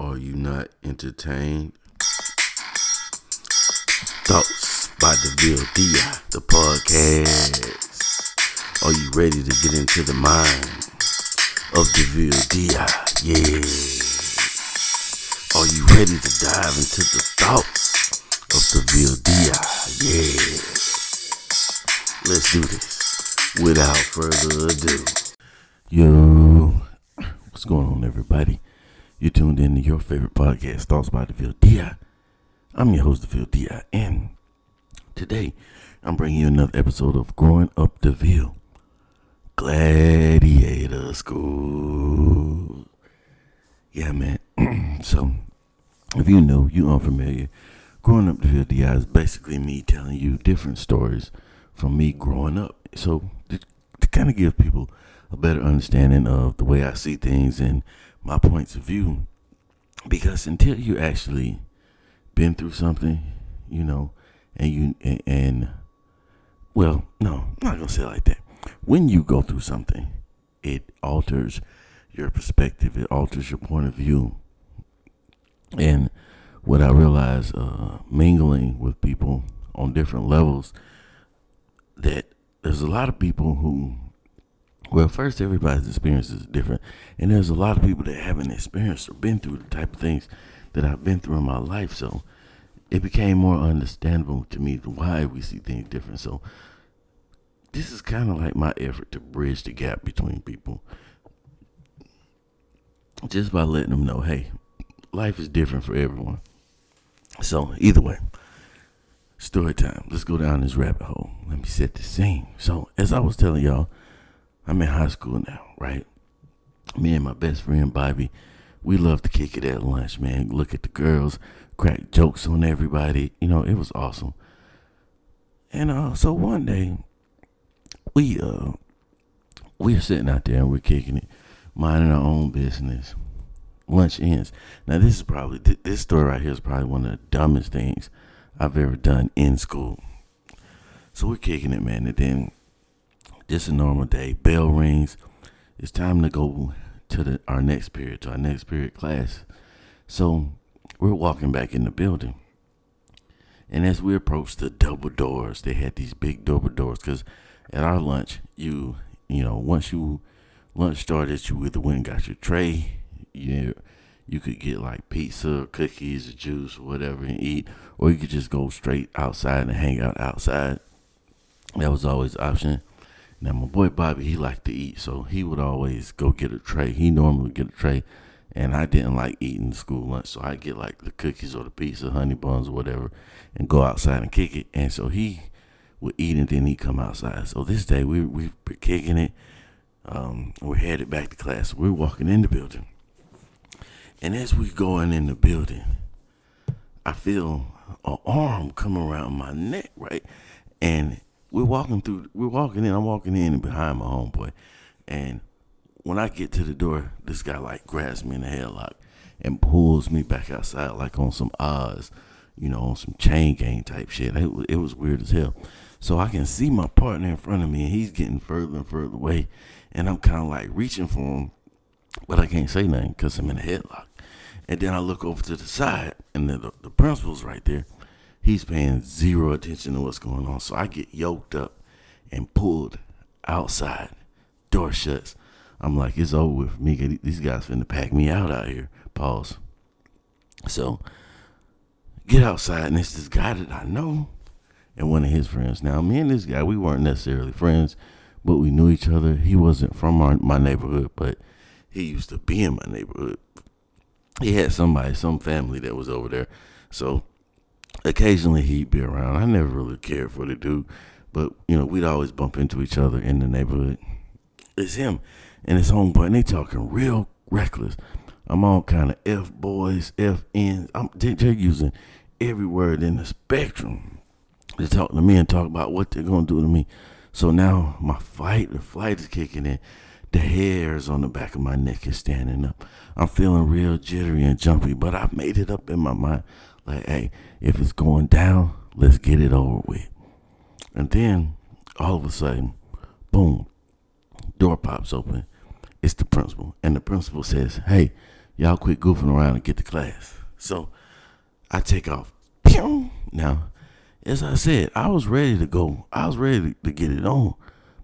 Are you not entertained? Thoughts by DeVille Dia, the podcast. Are you ready to get into the mind of DeVille Dia? Yeah. Are you ready to dive into the thoughts of DeVille Dia? Yeah. Let's do this without further ado. Yo, what's going on, everybody? You're tuned in to your favorite podcast, Thoughts by DeVille Dia. I'm your host, DeVille Dia, and today I'm bringing you another episode of Growing Up the DeVille Gladiator School. Yeah, man. so, if you know, you unfamiliar, Growing Up DeVille Dia is basically me telling you different stories from me growing up. So, to, to kind of give people a better understanding of the way I see things and my points of view because until you actually been through something, you know, and you and, and well, no, I'm not gonna say like that. When you go through something, it alters your perspective. It alters your point of view. And what I realized, uh, mingling with people on different levels, that there's a lot of people who well, first, everybody's experience is different. And there's a lot of people that haven't experienced or been through the type of things that I've been through in my life. So it became more understandable to me why we see things different. So this is kind of like my effort to bridge the gap between people. Just by letting them know, hey, life is different for everyone. So either way, story time. Let's go down this rabbit hole. Let me set the scene. So as I was telling y'all, I'm in high school now, right? Me and my best friend Bobby, we love to kick it at lunch, man. Look at the girls, crack jokes on everybody. You know, it was awesome. And uh, so one day, we uh, we are sitting out there and we're kicking it, minding our own business. Lunch ends. Now this is probably this story right here is probably one of the dumbest things I've ever done in school. So we're kicking it, man, and then just a normal day. Bell rings. It's time to go to the, our next period, to our next period class. So we're walking back in the building. And as we approach the double doors, they had these big double doors because at our lunch, you you know, once you lunch started, you either went and got your tray, you you could get like pizza, cookies, or juice, or whatever, and eat, or you could just go straight outside and hang out outside. That was always the option. Now my boy Bobby, he liked to eat, so he would always go get a tray. He normally get a tray, and I didn't like eating school lunch, so I get like the cookies or the pizza, honey buns or whatever, and go outside and kick it. And so he would eat, and then he come outside. So this day we we were kicking it. Um, we're headed back to class. We're walking in the building, and as we going in the building, I feel an arm come around my neck, right, and we're walking through, we're walking in, I'm walking in and behind my homeboy. And when I get to the door, this guy like grabs me in the headlock and pulls me back outside like on some Oz, you know, on some chain gang type shit. It, it was weird as hell. So I can see my partner in front of me and he's getting further and further away. And I'm kind of like reaching for him, but I can't say nothing because I'm in a headlock. And then I look over to the side and the, the principal's right there he's paying zero attention to what's going on. So I get yoked up and pulled outside. Door shuts. I'm like, it's over with me. These guys finna pack me out out here. Pause. So get outside, and it's this guy that I know and one of his friends. Now, me and this guy, we weren't necessarily friends, but we knew each other. He wasn't from our, my neighborhood, but he used to be in my neighborhood. He had somebody, some family that was over there. So occasionally he'd be around. I never really cared for the dude, but you know we'd always bump into each other in the neighborhood. It's him and his homeboy, and they talking real reckless. I'm all kind of f boys, f ns. I'm they're using every word in the spectrum to talk to me and talk about what they're gonna do to me. So now my fight, the flight is kicking in. The hairs on the back of my neck is standing up. I'm feeling real jittery and jumpy, but I've made it up in my mind. Like, hey, if it's going down, let's get it over with. And then all of a sudden, boom, door pops open. It's the principal. And the principal says, Hey, y'all quit goofing around and get to class. So I take off. Pew! Now, as I said, I was ready to go. I was ready to get it on.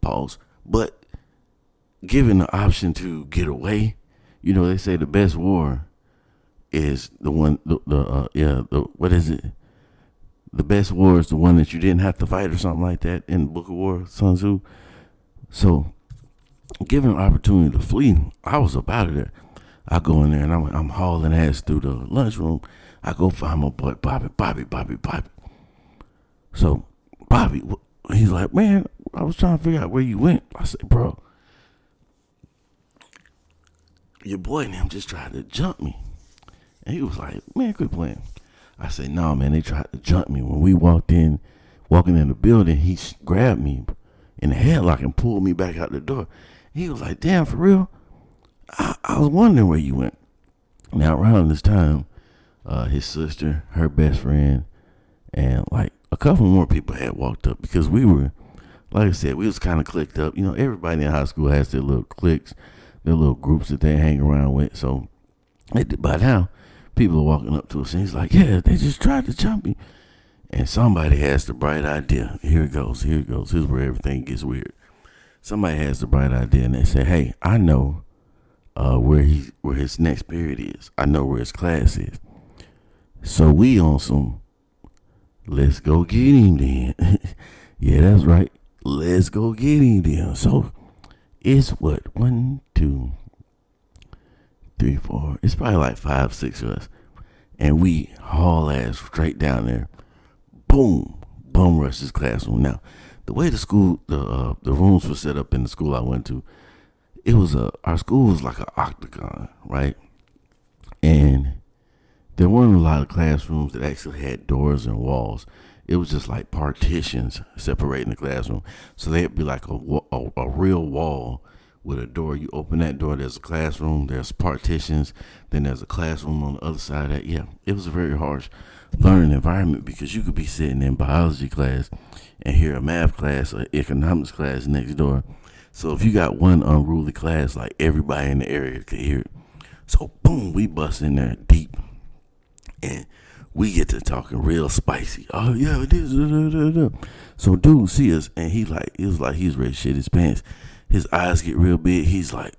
Pause. But given the option to get away, you know, they say the best war is the one, the, the uh, yeah, the, what is it? The best war is the one that you didn't have to fight or something like that in Book of War, Sun Tzu. So, given an opportunity to flee, I was about it there. I go in there and I'm, I'm hauling ass through the lunchroom. I go find my boy Bobby, Bobby, Bobby, Bobby. So Bobby, he's like, man, I was trying to figure out where you went. I said, bro, your boy and him just tried to jump me. And he was like, man, quit playing. I said, no, nah, man, they tried to jump me. When we walked in, walking in the building, he grabbed me in the headlock and pulled me back out the door. He was like, damn, for real? I, I was wondering where you went. Now, around this time, uh, his sister, her best friend, and like a couple more people had walked up because we were, like I said, we was kind of clicked up. You know, everybody in high school has their little cliques, their little groups that they hang around with. So by now, people are walking up to us and he's like, "Yeah, they just tried to jump me." And somebody has the bright idea. Here it goes. Here it goes. Here's where everything gets weird. Somebody has the bright idea and they say, "Hey, I know uh, where he where his next period is. I know where his class is." So we on some Let's go get him then. yeah, that's right. Let's go get him then. So it's what? One, two, three, four. It's probably like five, six of us. And we haul ass straight down there. Boom. Bum rush this classroom. Now, the way the school, the uh, the rooms were set up in the school I went to, it was a our school was like an octagon, right? And there weren't a lot of classrooms that actually had doors and walls. It was just like partitions separating the classroom. So they'd be like a, a, a real wall with a door. You open that door, there's a classroom, there's partitions, then there's a classroom on the other side of that. Yeah, it was a very harsh learning environment because you could be sitting in biology class and hear a math class or economics class next door. So if you got one unruly class, like everybody in the area could hear it. So boom, we bust in there deep and we get to talking real spicy. Oh yeah, it is. So dude see us and he like it was like he's ready to shit his pants. His eyes get real big. He's like,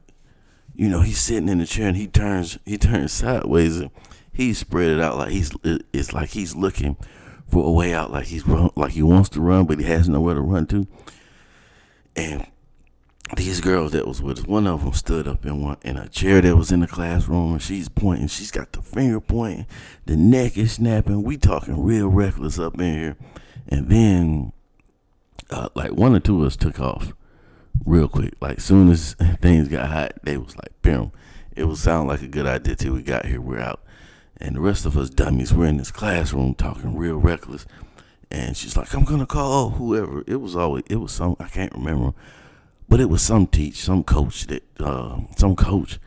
you know, he's sitting in the chair and he turns he turns sideways and he spread it out like he's it's like he's looking for a way out, like he's run, like he wants to run, but he has nowhere to run to. And these girls that was with us, one of them stood up in one in a chair that was in the classroom, and she's pointing. She's got the finger pointing, the neck is snapping. We talking real reckless up in here, and then uh, like one or two of us took off real quick. Like soon as things got hot, they was like, "Bam!" It was sound like a good idea till we got here. We're out, and the rest of us dummies, we're in this classroom talking real reckless. And she's like, "I'm gonna call whoever." It was always it was some I can't remember but it was some teach, some coach that, uh, some coach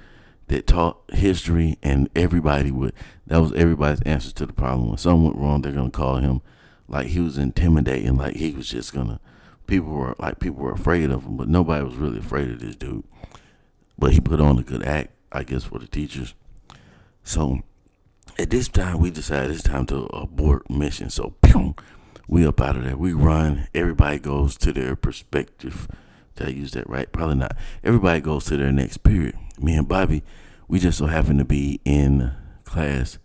that taught history, and everybody would. That was everybody's answer to the problem. When something went wrong, they're gonna call him like he was intimidating, like he was just gonna. People were like people were afraid of him, but nobody was really afraid of this dude. But he put on a good act, I guess, for the teachers. So at this time, we decided it's time to abort mission. So, pew, we up out of there. We run. Everybody goes to their perspective did I use that right? Probably not. Everybody goes to their next period. Me and Bobby, we just so happen to be in class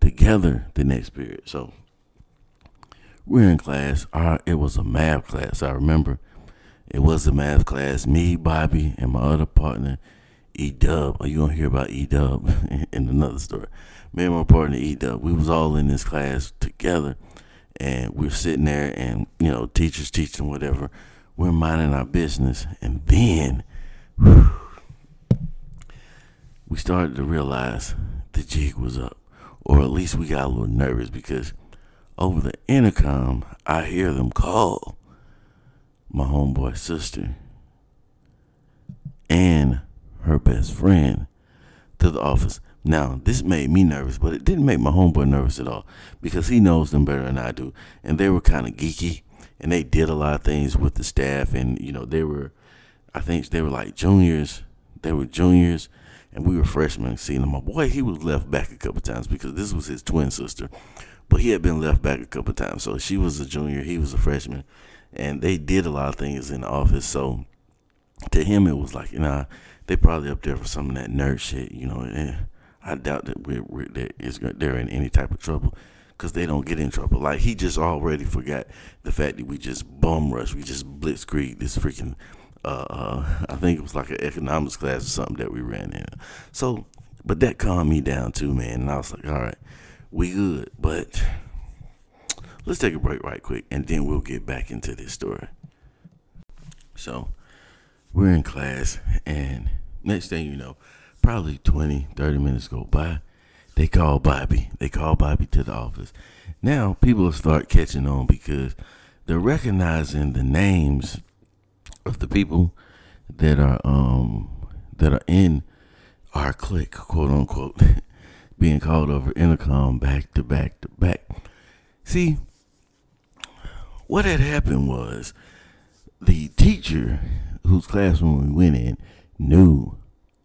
together the next period. So we're in class. Our, it was a math class. I remember it was a math class. Me, Bobby, and my other partner, E Dub. Are you gonna hear about E Dub in another story? Me and my partner E Dub. We was all in this class together, and we we're sitting there, and you know, teachers teaching whatever we're minding our business, and then we started to realize the jig was up, or at least we got a little nervous because over the intercom, I hear them call my homeboy sister and her best friend to the office. Now, this made me nervous, but it didn't make my homeboy nervous at all because he knows them better than I do. And they were kind of geeky and they did a lot of things with the staff and you know they were i think they were like juniors they were juniors and we were freshmen. Seeing him, my boy, he was left back a couple times because this was his twin sister, but he had been left back a couple times. So she was a junior, he was a freshman, and they did a lot of things in the office. So to him, it was like, you know, they probably up there for some of that nerd shit, you know. And I doubt that we're, we're that they're in any type of trouble because they don't get in trouble. Like he just already forgot the fact that we just bum rush, we just blitzkrieg this freaking. Uh, uh, I think it was like an economics class or something that we ran in. So, but that calmed me down too, man. And I was like, all right, we good, but let's take a break right quick, and then we'll get back into this story. So, we're in class, and next thing you know, probably 20, 30 minutes go by. They call Bobby. They call Bobby to the office. Now people start catching on because they're recognizing the names of the people that are um that are in our clique, quote unquote, being called over intercom back to back to back. See, what had happened was the teacher whose classroom we went in knew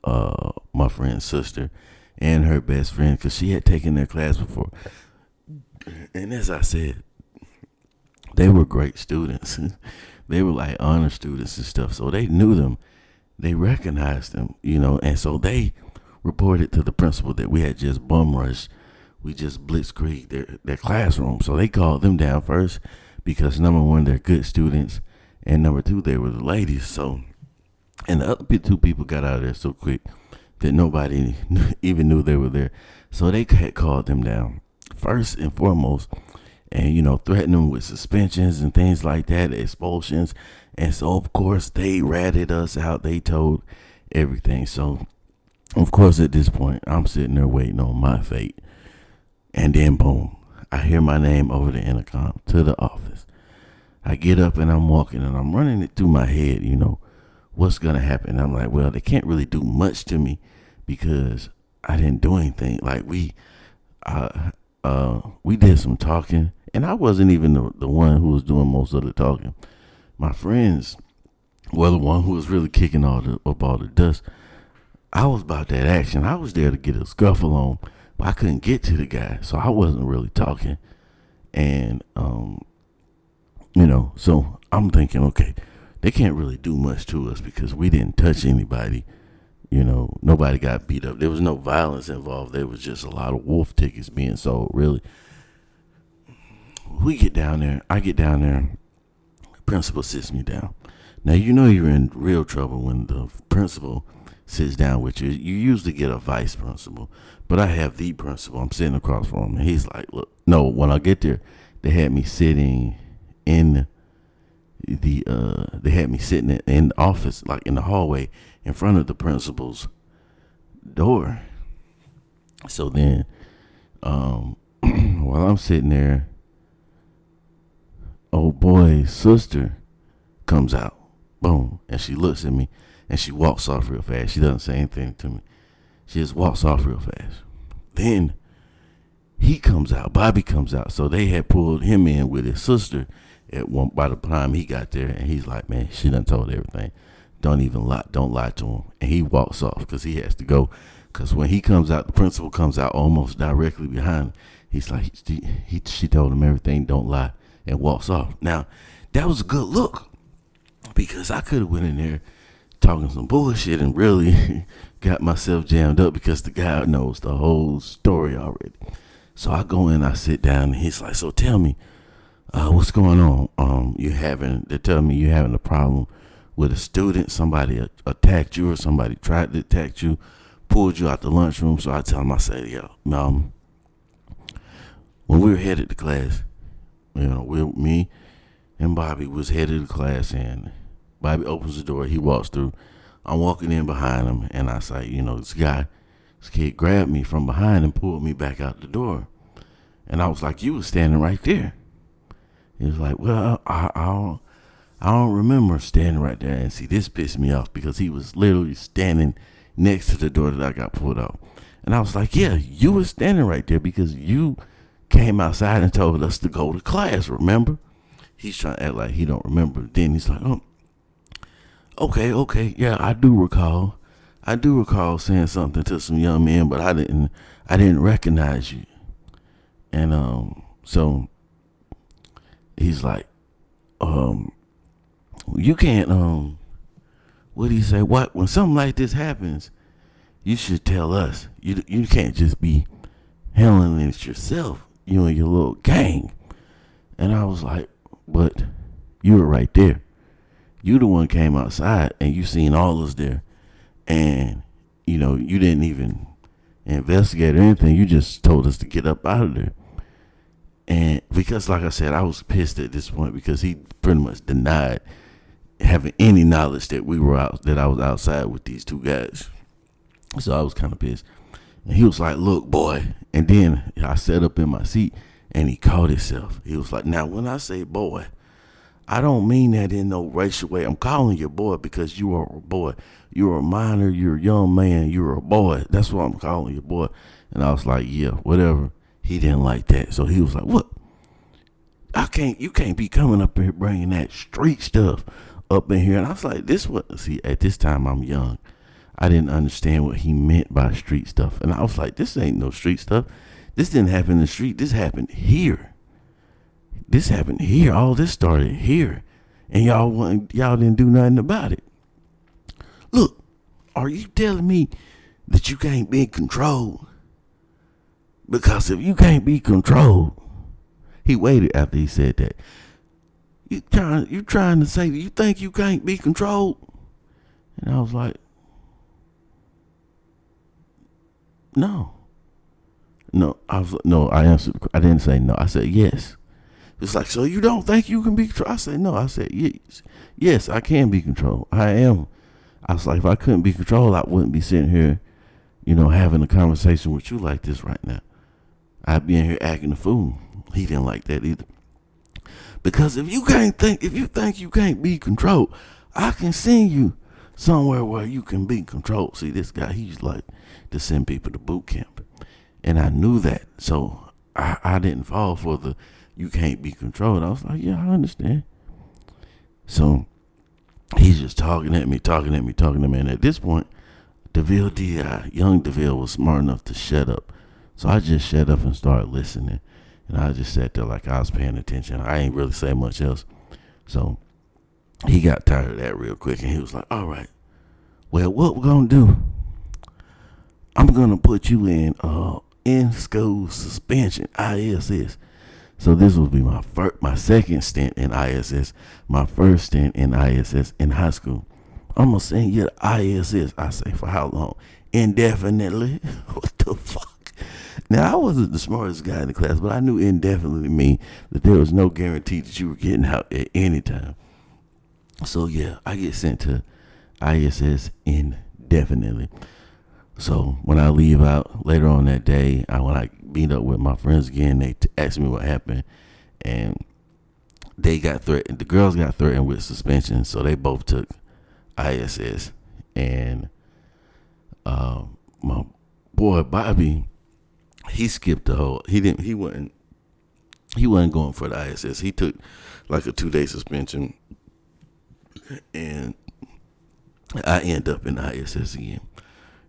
uh, my friend's sister and her best friend because she had taken their class before. And as I said, they were great students. they were like honor students and stuff. So they knew them. They recognized them, you know, and so they reported to the principal that we had just bum rushed. We just blitzkrieg their, their classroom. So they called them down first because number one, they're good students. And number two, they were the ladies. So and the other two people got out of there so quick that nobody even knew they were there. So they had called them down first and foremost, and you know threatened them with suspensions and things like that, expulsions. And so of course they ratted us out. They told everything. So of course at this point I'm sitting there waiting on my fate, and then boom, I hear my name over the intercom to the office. I get up and I'm walking and I'm running it through my head, you know what's gonna happen? I'm like, well, they can't really do much to me because I didn't do anything. Like we, uh, uh, we did some talking, and I wasn't even the, the one who was doing most of the talking. My friends were the one who was really kicking all the up all the dust. I was about that action. I was there to get a scuffle on, but I couldn't get to the guy, so I wasn't really talking. And um, you know, so I'm thinking, okay, they can't really do much to us because we didn't touch anybody. You know, nobody got beat up. There was no violence involved. There was just a lot of wolf tickets being sold, really. We get down there. I get down there. The Principal sits me down. Now, you know you're in real trouble when the principal sits down with you. You usually get a vice principal, but I have the principal. I'm sitting across from him, and he's like, "Look, no." When I get there, they had me sitting in the uh they had me sitting in the office like in the hallway in front of the principal's door so then um while i'm sitting there oh boy's sister comes out boom and she looks at me and she walks off real fast she doesn't say anything to me she just walks off real fast then he comes out bobby comes out so they had pulled him in with his sister at one by the time he got there and he's like, man, she done told everything. Don't even lie. Don't lie to him. And he walks off because he has to go. Because when he comes out, the principal comes out almost directly behind him. He's like, he, he, she told him everything. Don't lie, and walks off. Now, that was a good look because I could have went in there talking some bullshit and really got myself jammed up because the guy knows the whole story already. So I go in, I sit down, and he's like, "So tell me, uh, what's going on? Um, you having? They tell me you're having a problem with a student. Somebody a- attacked you, or somebody tried to attack you, pulled you out the lunchroom. So I tell him, I say, yo, um, when we were headed to class, you know, we, me and Bobby was headed to class, and Bobby opens the door. He walks through. I'm walking in behind him, and I say, you know, this guy, this kid grabbed me from behind and pulled me back out the door. And I was like, you was standing right there. He was like, well, I, I don't, I don't remember standing right there. And see, this pissed me off because he was literally standing next to the door that I got pulled out. And I was like, yeah, you were standing right there because you came outside and told us to go to class, remember? He's trying to act like he don't remember. Then he's like, oh, okay, okay, yeah, I do recall. I do recall saying something to some young men, but I didn't I didn't recognize you. And um so he's like, um, you can't um what do you say? What when something like this happens, you should tell us. You you can't just be handling it yourself, you and your little gang. And I was like, but you were right there. You the one came outside and you seen all us there. And, you know, you didn't even investigate or anything. You just told us to get up out of there. And because like I said, I was pissed at this point because he pretty much denied having any knowledge that we were out that I was outside with these two guys. So I was kind of pissed. And he was like, Look, boy. And then I sat up in my seat and he caught himself. He was like, Now, when I say boy, I don't mean that in no racial way. I'm calling you boy because you are a boy. You're a minor, you're a young man, you're a boy. That's what I'm calling you, boy. And I was like, Yeah, whatever. He didn't like that. So he was like, What? I can't, you can't be coming up here bringing that street stuff up in here. And I was like, This what, see, at this time I'm young. I didn't understand what he meant by street stuff. And I was like, this ain't no street stuff. This didn't happen in the street. This happened here. This happened here. All this started here. And y'all y'all didn't do nothing about it. Look, are you telling me that you can't be controlled? Because if you can't be controlled, he waited after he said that. You trying you trying to say you think you can't be controlled? And I was like, No. No, I was no. I answered. I didn't say no. I said yes. It's like so. You don't think you can be controlled? I said no. I said yes. Yes, I can be controlled. I am. I was like, if I couldn't be controlled, I wouldn't be sitting here, you know, having a conversation with you like this right now. I'd be in here acting a fool. He didn't like that either. Because if you can't think, if you think you can't be controlled, I can send you somewhere where you can be controlled. See, this guy, he's like to send people to boot camp. And I knew that. So I, I didn't fall for the you can't be controlled. I was like, yeah, I understand. So he's just talking at me, talking at me, talking to me. And at this point, DeVille DI, young DeVille, was smart enough to shut up. So I just shut up and started listening. And I just sat there like I was paying attention. I ain't really say much else. So he got tired of that real quick and he was like, all right, well, what we're going to do I'm gonna put you in uh in school suspension ISS. So this will be my first, my second stint in ISS, my first stint in ISS in high school. I'm gonna send you to ISS. I say for how long? Indefinitely. what the fuck? Now I wasn't the smartest guy in the class, but I knew indefinitely mean that there was no guarantee that you were getting out at any time. So yeah, I get sent to ISS indefinitely. So when I leave out later on that day, I when I meet up with my friends again, they t- ask me what happened, and they got threatened. The girls got threatened with suspension, so they both took ISS, and uh, my boy Bobby, he skipped the whole. He didn't. He wasn't. He wasn't going for the ISS. He took like a two day suspension, and I end up in ISS again.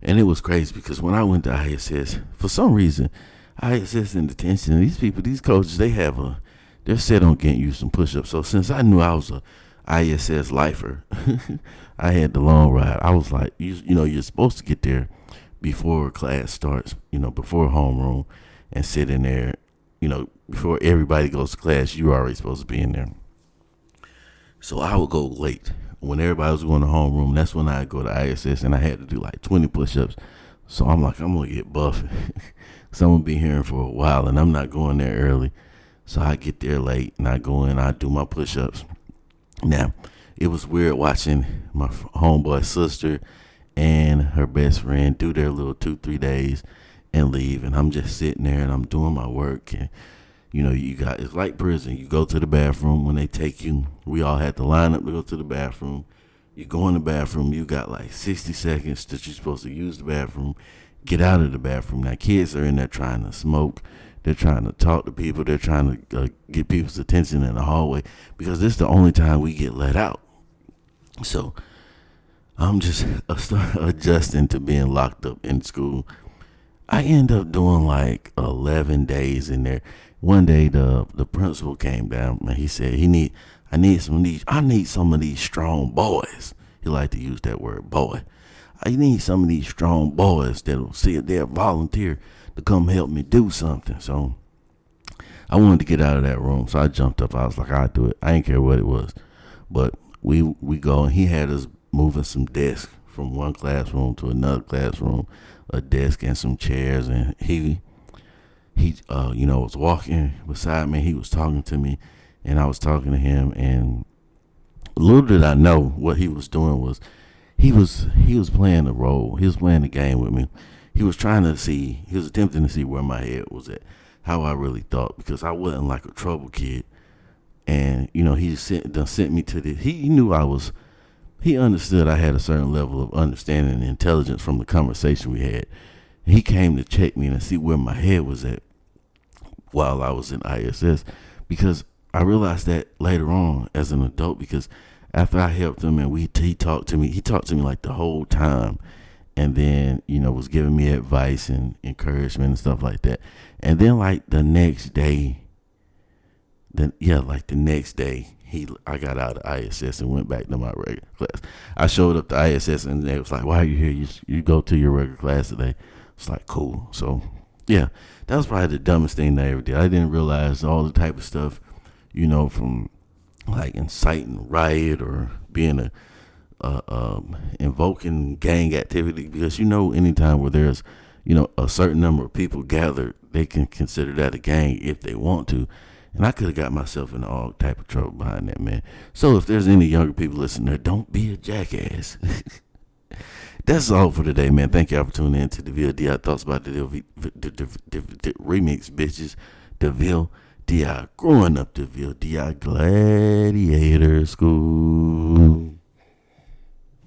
And it was crazy because when I went to ISS, for some reason, ISS in detention, these people, these coaches, they have a, they're set on getting you some push ups. So since I knew I was a ISS lifer, I had the long ride. I was like, you, you know, you're supposed to get there before class starts, you know, before homeroom and sit in there, you know, before everybody goes to class, you're already supposed to be in there. So I would go late when everybody was going to homeroom, that's when I go to ISS and I had to do like 20 push ups. So I'm like, I'm going to get buff. so I'm going to be here for a while and I'm not going there early. So I get there late and I go in, I do my push ups. Now, it was weird watching my homeboy sister and her best friend do their little two, three days and leave. And I'm just sitting there and I'm doing my work and you know, you got it's like prison. You go to the bathroom when they take you. We all had to line up to go to the bathroom. You go in the bathroom. You got like 60 seconds that you're supposed to use the bathroom. Get out of the bathroom. Now, kids are in there trying to smoke. They're trying to talk to people. They're trying to uh, get people's attention in the hallway because this is the only time we get let out. So I'm just adjusting to being locked up in school. I end up doing like 11 days in there. One day the the principal came down and he said he need I need some of these I need some of these strong boys. He like to use that word boy. I need some of these strong boys that'll see if they'll volunteer to come help me do something. So I wanted to get out of that room, so I jumped up. I was like, I'll do it. I didn't care what it was. But we we go and he had us moving some desks from one classroom to another classroom, a desk and some chairs, and he he uh you know was walking beside me. He was talking to me, and I was talking to him, and little did I know what he was doing was he was he was playing the role. He was playing the game with me. He was trying to see. He was attempting to see where my head was at, how I really thought, because I wasn't like a trouble kid. And you know, he sent done sent me to the. He knew I was. He understood I had a certain level of understanding and intelligence from the conversation we had. He came to check me and see where my head was at while I was in ISS, because I realized that later on as an adult because after I helped him and we he talked to me, he talked to me like the whole time, and then you know was giving me advice and encouragement and stuff like that. And then like the next day, then yeah, like the next day, he I got out of ISS and went back to my regular class. I showed up to ISS and they was like, "Why are you here? You you go to your regular class today." It's like cool. So yeah, that was probably the dumbest thing I ever did. I didn't realize all the type of stuff you know, from like inciting riot or being a uh, um, invoking gang activity because you know anytime where there's you know a certain number of people gathered they can consider that a gang if they want to and i could have got myself in all type of trouble behind that man so if there's any younger people listening there don't be a jackass that's all for today man thank y'all for tuning in to the VLDI thoughts about the, the, the, the remix bitches DeVille DI growing up DeVille, DI Gladiator School.